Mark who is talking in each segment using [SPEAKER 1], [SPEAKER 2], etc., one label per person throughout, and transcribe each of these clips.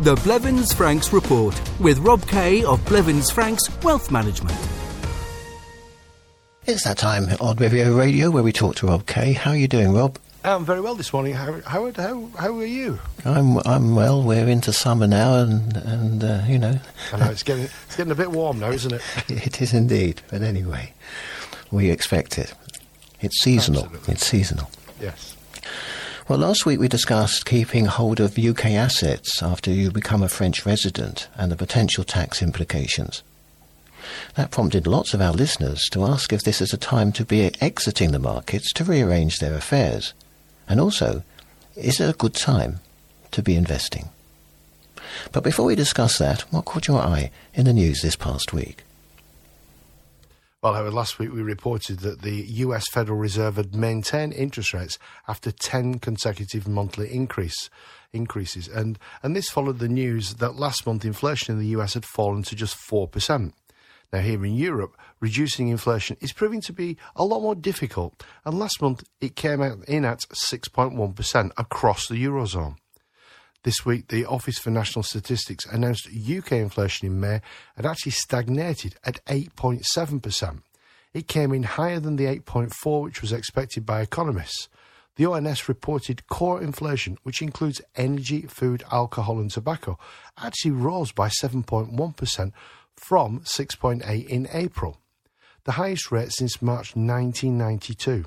[SPEAKER 1] The Blevins Franks Report with Rob Kay of Blevins Franks Wealth Management.
[SPEAKER 2] It's that time on Riviera Radio where we talk to Rob Kay. How are you doing, Rob?
[SPEAKER 3] I'm very well this morning. How how how, how are you?
[SPEAKER 2] I'm I'm well. We're into summer now, and and uh, you know.
[SPEAKER 3] I know it's getting it's getting a bit warm now, isn't it?
[SPEAKER 2] it is indeed. But anyway, we expect it. It's seasonal.
[SPEAKER 3] Absolutely.
[SPEAKER 2] It's seasonal.
[SPEAKER 3] Yes.
[SPEAKER 2] Well, last week we discussed keeping hold of UK assets after you become a French resident and the potential tax implications. That prompted lots of our listeners to ask if this is a time to be exiting the markets to rearrange their affairs. And also, is it a good time to be investing? But before we discuss that, what caught your eye in the news this past week?
[SPEAKER 3] Well, Howard, last week we reported that the US Federal Reserve had maintained interest rates after 10 consecutive monthly increase increases. And, and this followed the news that last month inflation in the US had fallen to just 4%. Now, here in Europe, reducing inflation is proving to be a lot more difficult. And last month it came in at 6.1% across the Eurozone. This week, the Office for National Statistics announced UK inflation in May had actually stagnated at 8.7%. It came in higher than the 8.4 which was expected by economists. The ONS reported core inflation, which includes energy, food, alcohol, and tobacco, actually rose by 7.1% from 6.8 in April, the highest rate since March 1992.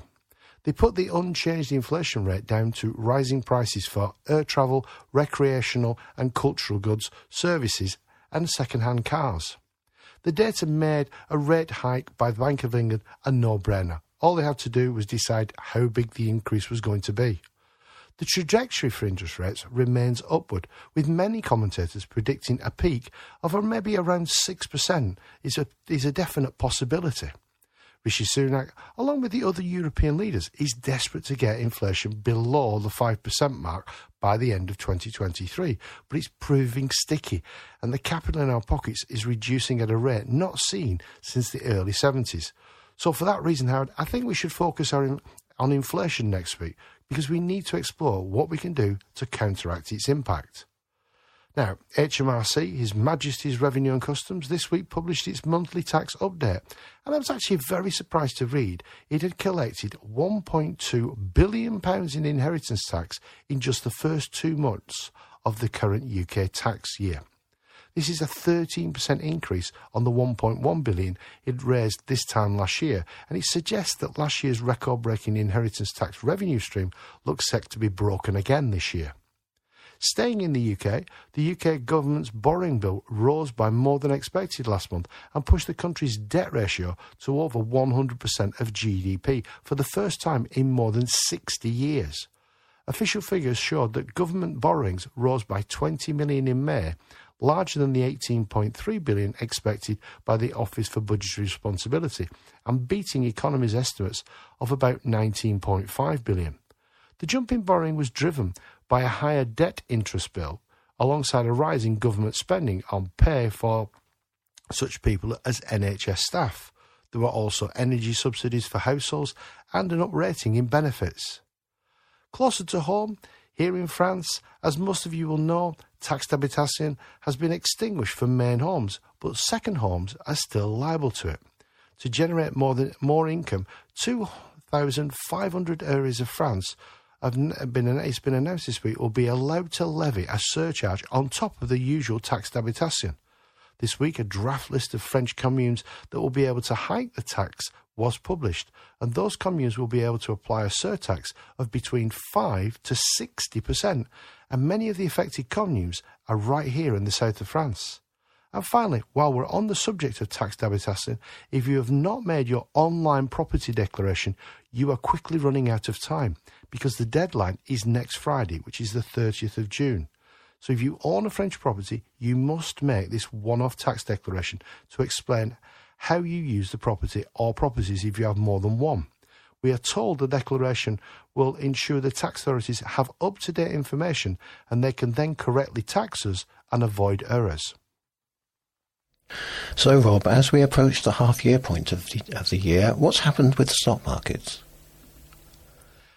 [SPEAKER 3] They put the unchanged inflation rate down to rising prices for air travel, recreational and cultural goods, services, and second hand cars. The data made a rate hike by the Bank of England a no brainer. All they had to do was decide how big the increase was going to be. The trajectory for interest rates remains upward, with many commentators predicting a peak of maybe around 6% is a, is a definite possibility. Rishi Sunak, along with the other European leaders, is desperate to get inflation below the 5% mark by the end of 2023. But it's proving sticky, and the capital in our pockets is reducing at a rate not seen since the early 70s. So, for that reason, Howard, I think we should focus on, on inflation next week because we need to explore what we can do to counteract its impact. Now, HMRC, His Majesty's Revenue and Customs, this week published its monthly tax update, and I was actually very surprised to read it had collected £1.2 billion in inheritance tax in just the first two months of the current UK tax year. This is a 13% increase on the 1.1 billion it raised this time last year, and it suggests that last year's record-breaking inheritance tax revenue stream looks set to be broken again this year. Staying in the UK, the UK government's borrowing bill rose by more than expected last month and pushed the country's debt ratio to over 100% of GDP for the first time in more than 60 years. Official figures showed that government borrowings rose by 20 million in May, larger than the 18.3 billion expected by the Office for Budgetary Responsibility and beating economists' estimates of about 19.5 billion. The jump in borrowing was driven by a higher debt interest bill alongside a rise in government spending on pay for such people as NHS staff. There were also energy subsidies for households and an uprating in benefits. Closer to home, here in France, as most of you will know, taxe d'habitation has been extinguished for main homes, but second homes are still liable to it. To generate more than more income, 2,500 areas of France have been it's been announced this week will be allowed to levy a surcharge on top of the usual taxe d'habitation. This week, a draft list of French communes that will be able to hike the tax was published, and those communes will be able to apply a surtax of between 5 to 60%, and many of the affected communes are right here in the south of France. And finally, while we're on the subject of taxe d'habitation, if you have not made your online property declaration, you are quickly running out of time because the deadline is next Friday, which is the 30th of June. So if you own a French property, you must make this one off tax declaration to explain how you use the property or properties if you have more than one. We are told the declaration will ensure the tax authorities have up to date information and they can then correctly tax us and avoid errors.
[SPEAKER 2] So, Rob, as we approach the half year point of the, of the year, what's happened with stock markets?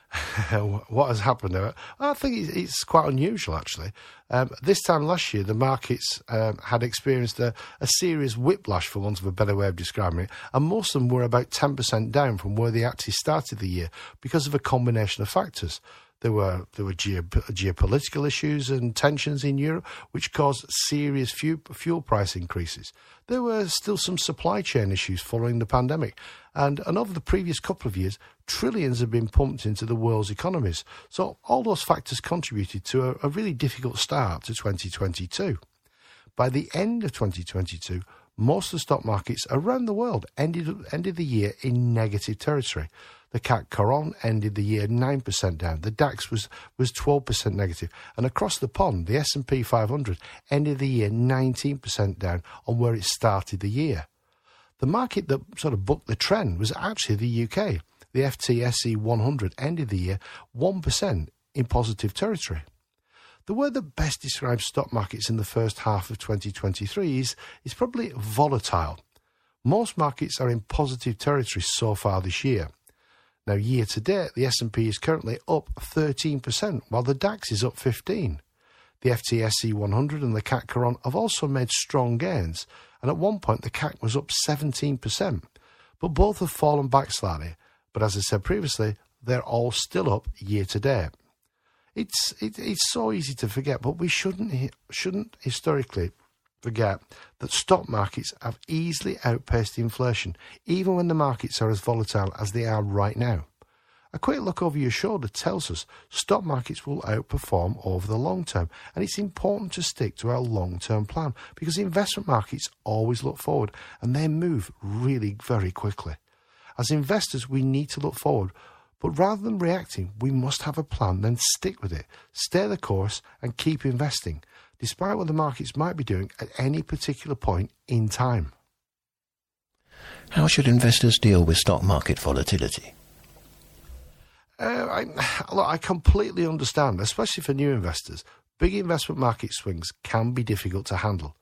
[SPEAKER 3] what has happened? There? I think it's quite unusual, actually. Um, this time last year, the markets um, had experienced a, a, serious whiplash, for want of a better way of describing it, and most of them were about 10% down from where they actually started the year because of a combination of factors. There were there were geopolitical issues and tensions in Europe, which caused serious fuel, fuel price increases. There were still some supply chain issues following the pandemic, and, and over the previous couple of years, trillions have been pumped into the world's economies. So all those factors contributed to a, a really difficult start to 2022. By the end of 2022, most of the stock markets around the world ended ended the year in negative territory. The CAC Quarante ended the year 9% down. The DAX was, was 12% negative. And across the pond, the S&P 500 ended the year 19% down on where it started the year. The market that sort of booked the trend was actually the UK. The FTSE 100 ended the year 1% in positive territory. The word that best describes stock markets in the first half of 2023 is, is probably volatile. Most markets are in positive territory so far this year. Now, year to date, the S&P is currently up 13%, while the DAX is up 15. The FTSE 100 and the CAC Quarante have also made strong gains, and at one point the CAC was up 17%. But both have fallen back slightly. But as I said previously, they're all still up year to date. It's it, it's so easy to forget, but we shouldn't shouldn't historically forget that stock markets have easily outpaced inflation, even when the markets are as volatile as they are right now. A quick look over your shoulder tells us stock markets will outperform over the long term, and it's important to stick to our long term plan because investment markets always look forward and they move really very quickly. As investors, we need to look forward, but rather than reacting, we must have a plan, then stick with it, stay the course, and keep investing despite what the markets might be doing at any particular point in time.
[SPEAKER 2] How should investors deal with stock market volatility?
[SPEAKER 3] Uh, I, look, I completely understand, especially for new investors. Big investment market swings can be difficult to handle.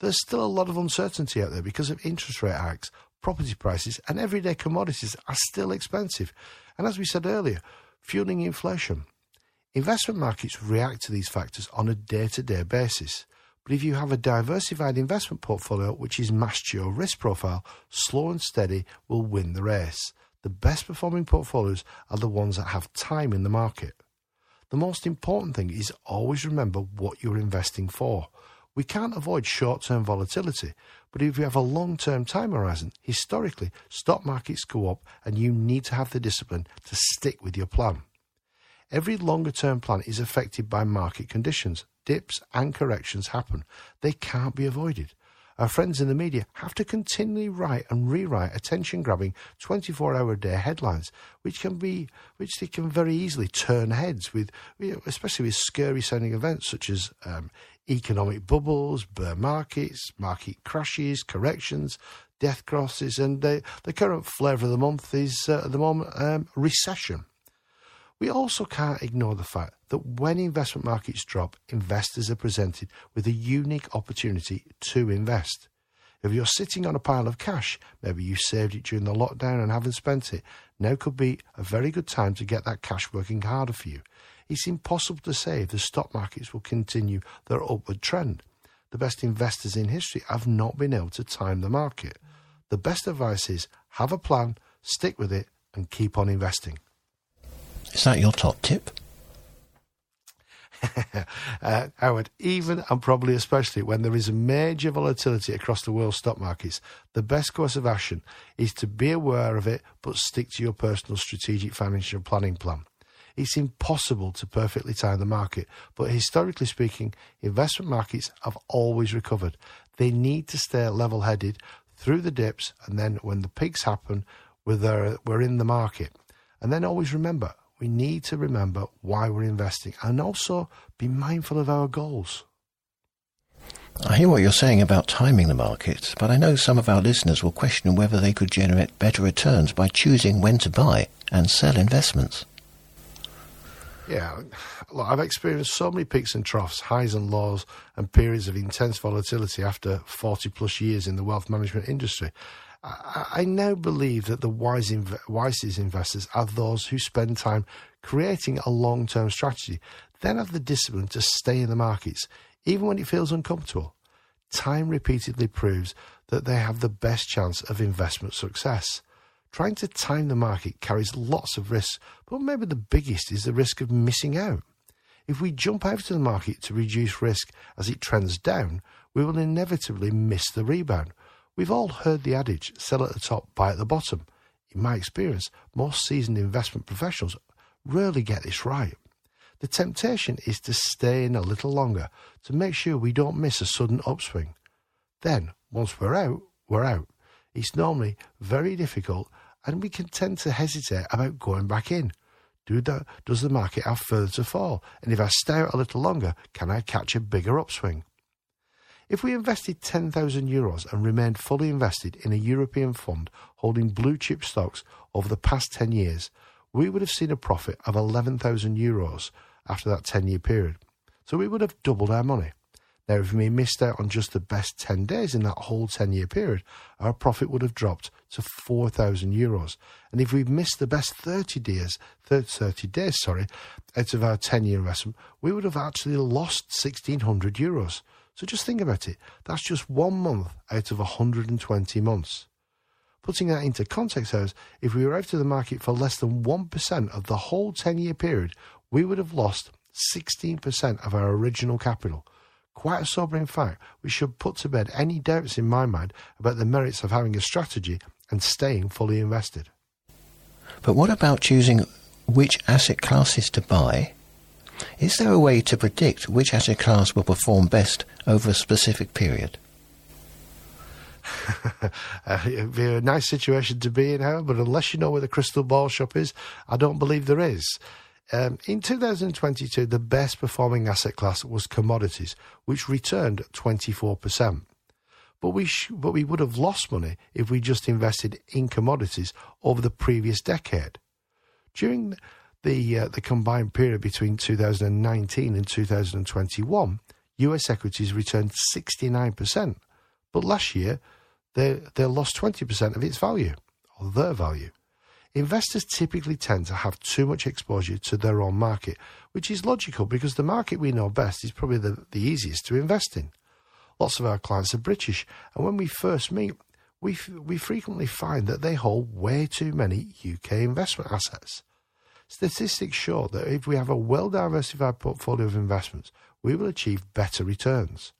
[SPEAKER 3] There's still a lot of uncertainty out there because of interest rate hikes, property prices, and everyday commodities are still expensive. And as we said earlier, fueling inflation. Investment markets react to these factors on a day to day basis. But if you have a diversified investment portfolio which is matched to your risk profile, slow and steady will win the race. The best performing portfolios are the ones that have time in the market. The most important thing is always remember what you're investing for. We can't avoid short term volatility, but if you have a long term time horizon, historically, stock markets go up and you need to have the discipline to stick with your plan. Every longer term plan is affected by market conditions. Dips and corrections happen. They can't be avoided. Our friends in the media have to continually write and rewrite attention grabbing 24 hour a day headlines, which can be, which they can very easily turn heads with, especially with scary sounding events such as um, economic bubbles, bear markets, market crashes, corrections, death crosses, and the, the current flavour of the month is uh, at the moment um, recession. We also can't ignore the fact that when investment markets drop, investors are presented with a unique opportunity to invest. If you're sitting on a pile of cash, maybe you saved it during the lockdown and haven't spent it, now could be a very good time to get that cash working harder for you. It's impossible to say if the stock markets will continue their upward trend. The best investors in history have not been able to time the market. The best advice is have a plan, stick with it, and keep on investing.
[SPEAKER 2] Is that your top tip?
[SPEAKER 3] uh, Howard, even and probably especially when there is a major volatility across the world stock markets, the best course of action is to be aware of it but stick to your personal strategic financial planning plan. It's impossible to perfectly time the market, but historically speaking, investment markets have always recovered. They need to stay level headed through the dips, and then when the peaks happen, we're, we're in the market. And then always remember we need to remember why we're investing and also be mindful of our goals.
[SPEAKER 2] I hear what you're saying about timing the markets, but I know some of our listeners will question whether they could generate better returns by choosing when to buy and sell investments.
[SPEAKER 3] Yeah, look, I've experienced so many peaks and troughs, highs and lows, and periods of intense volatility after 40 plus years in the wealth management industry. I, now believe that the wise inv- wisest investors are those who spend time creating a long term strategy, then have the discipline to stay in the markets, even when it feels uncomfortable. Time repeatedly proves that they have the best chance of investment success. Trying to time the market carries lots of risks, but maybe the biggest is the risk of missing out. If we jump out to the market to reduce risk as it trends down, we will inevitably miss the rebound. We've all heard the adage sell at the top, buy at the bottom. In my experience, most seasoned investment professionals rarely get this right. The temptation is to stay in a little longer to make sure we don't miss a sudden upswing. Then, once we're out, we're out. It's normally very difficult and we can tend to hesitate about going back in. Do the, does the market have further to fall? And if I stay out a little longer, can I catch a bigger upswing? If we invested 10,000 euros and remained fully invested in a European fund holding blue chip stocks over the past 10 years, we would have seen a profit of 11,000 euros after that 10 year period. So we would have doubled our money. Now, if we missed out on just the best 10 days in that whole 10 year period, our profit would have dropped to 4,000 euros. And if we missed the best 30 days, 30 days, sorry, out of our 10 year investment, we would have actually lost 1,600 euros. So just think about it. That's just one month out of 120 months. Putting that into context, however, if we were out of the market for less than 1% of the whole 10 year period, we would have lost 16% of our original capital. Quite a sobering fact, which should put to bed any doubts in my mind about the merits of having a strategy and staying fully invested.
[SPEAKER 2] But what about choosing which asset classes to buy? Is there a way to predict which asset class will perform best over a specific period?
[SPEAKER 3] it'd be a nice situation to be in, however, but unless you know where the crystal ball shop is, I don't believe there is. Um, in 2022, the best performing asset class was commodities, which returned 24%. But we, sh- but we would have lost money if we just invested in commodities over the previous decade. During the, uh, the combined period between 2019 and 2021, US equities returned 69%. But last year, they, they lost 20% of its value, or their value. Investors typically tend to have too much exposure to their own market, which is logical because the market we know best is probably the, the easiest to invest in. Lots of our clients are British, and when we first meet, we, we frequently find that they hold way too many UK investment assets. Statistics show that if we have a well diversified portfolio of investments, we will achieve better returns.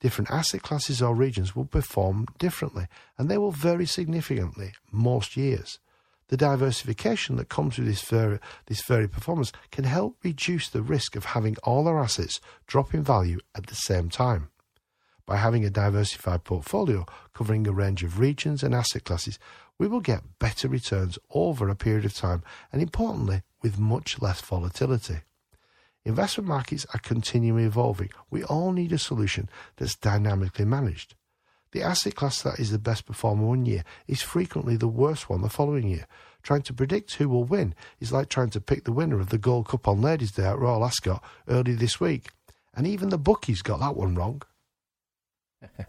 [SPEAKER 3] Different asset classes or regions will perform differently, and they will vary significantly most years. The diversification that comes with this very, this very performance can help reduce the risk of having all our assets drop in value at the same time. By having a diversified portfolio covering a range of regions and asset classes, we will get better returns over a period of time and, importantly, with much less volatility. Investment markets are continually evolving. We all need a solution that's dynamically managed. The asset class that is the best performer one year is frequently the worst one the following year. Trying to predict who will win is like trying to pick the winner of the Gold Cup on Ladies' Day at Royal Ascot early this week. And even the bookies got that one wrong.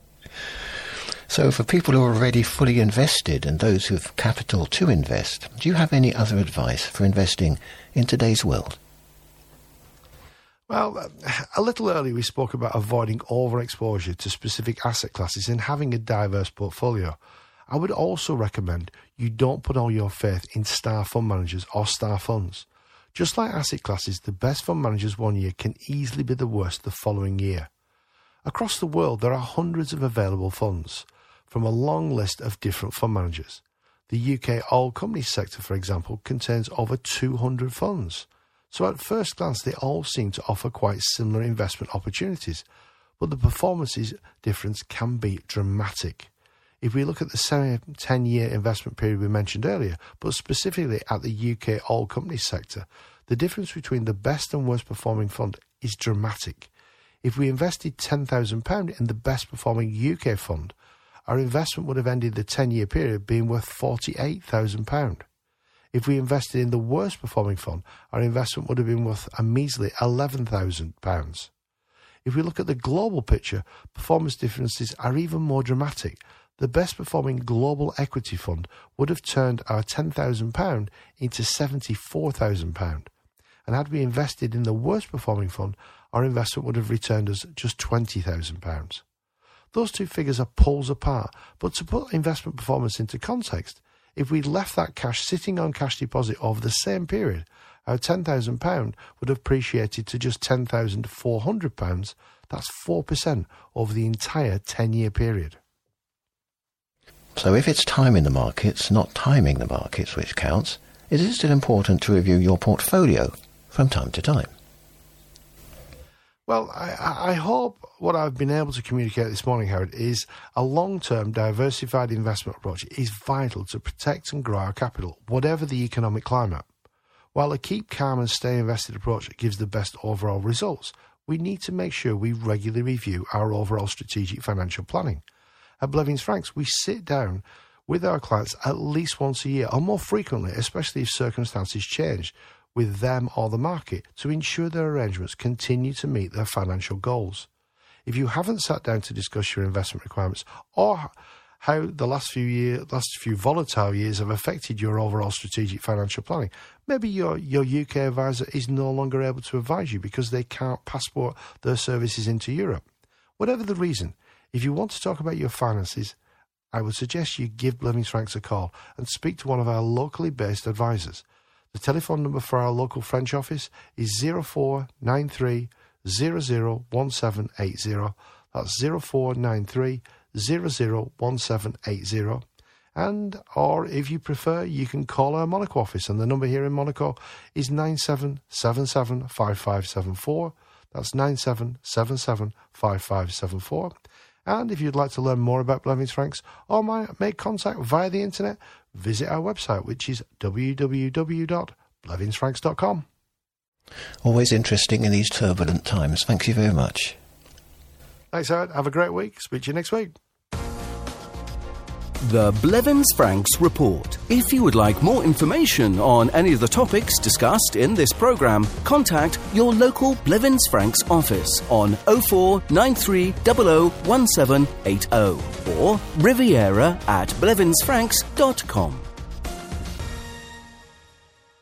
[SPEAKER 2] so, for people who are already fully invested and those who have capital to invest, do you have any other advice for investing in today's world?
[SPEAKER 3] Well, a little earlier we spoke about avoiding overexposure to specific asset classes and having a diverse portfolio. I would also recommend you don't put all your faith in star fund managers or star funds. Just like asset classes, the best fund managers one year can easily be the worst the following year. Across the world, there are hundreds of available funds from a long list of different fund managers. The UK all companies sector, for example, contains over 200 funds. So at first glance, they all seem to offer quite similar investment opportunities, but the performances difference can be dramatic. If we look at the 10 year investment period we mentioned earlier, but specifically at the UK all company sector, the difference between the best and worst performing fund is dramatic. If we invested £10,000 in the best performing UK fund, our investment would have ended the 10 year period being worth £48,000. If we invested in the worst performing fund, our investment would have been worth a measly £11,000. If we look at the global picture, performance differences are even more dramatic. The best performing global equity fund would have turned our £10,000 into £74,000. and had we invested in the worst performing fund, our investment would have returned us just £20,000. Those two figures are poles apart, but to put investment performance into context, if we'd left that cash sitting on cash deposit over the same period, our £10,000 would have appreciated to just £10,400. That's 4% over the entire 10 year period.
[SPEAKER 2] So if it's timing the markets, not timing the markets, which counts, it is still important to review your portfolio from time to time.
[SPEAKER 3] Well, I, I, hope what I've been able to communicate this morning, Howard, is a long term diversified investment approach is vital to protect and grow our capital, whatever the economic climate. While a keep calm and stay invested approach gives the best overall results, we need to make sure we regularly review our overall strategic financial planning. At Blevins Franks, we sit down with our clients at least once a year or more frequently, especially if circumstances change with them or the market to ensure their arrangements continue to meet their financial goals. If you haven't sat down to discuss your investment requirements or how the last few year, last few volatile years have affected your overall strategic financial planning, maybe your, your UK advisor is no longer able to advise you because they can't passport their services into Europe. Whatever the reason, if you want to talk about your finances, I would suggest you give Blevins Franks a call and speak to one of our locally based advisors. The telephone number for our local French office is 0493 001780. That's 0493 001780. And, or if you prefer, you can call our Monaco office, and the number here in Monaco is 97775574. That's 97775574. And if you'd like to learn more about Blevins Franks or make contact via the internet, visit our website, which is www.blevinsfranks.com.
[SPEAKER 2] Always interesting in these turbulent times. Thank you very much.
[SPEAKER 3] Thanks, Howard. Have a great week. Speak to you next week.
[SPEAKER 1] The Blevins Franks Report. If you would like more information on any of the topics discussed in this programme, contact your local Blevins Franks office on 0493 001780 or riviera at blevinsfranks.com.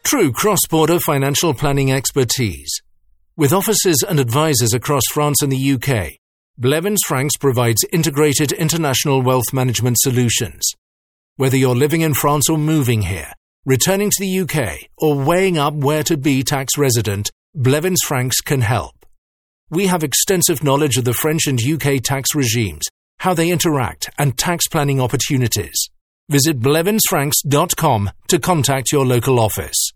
[SPEAKER 4] True cross border financial planning expertise. With offices and advisors across France and the UK, Blevins Franks provides integrated international wealth management solutions. Whether you're living in France or moving here, returning to the UK, or weighing up where to be tax resident, Blevins Franks can help. We have extensive knowledge of the French and UK tax regimes, how they interact, and tax planning opportunities. Visit blevinsfranks.com to contact your local office.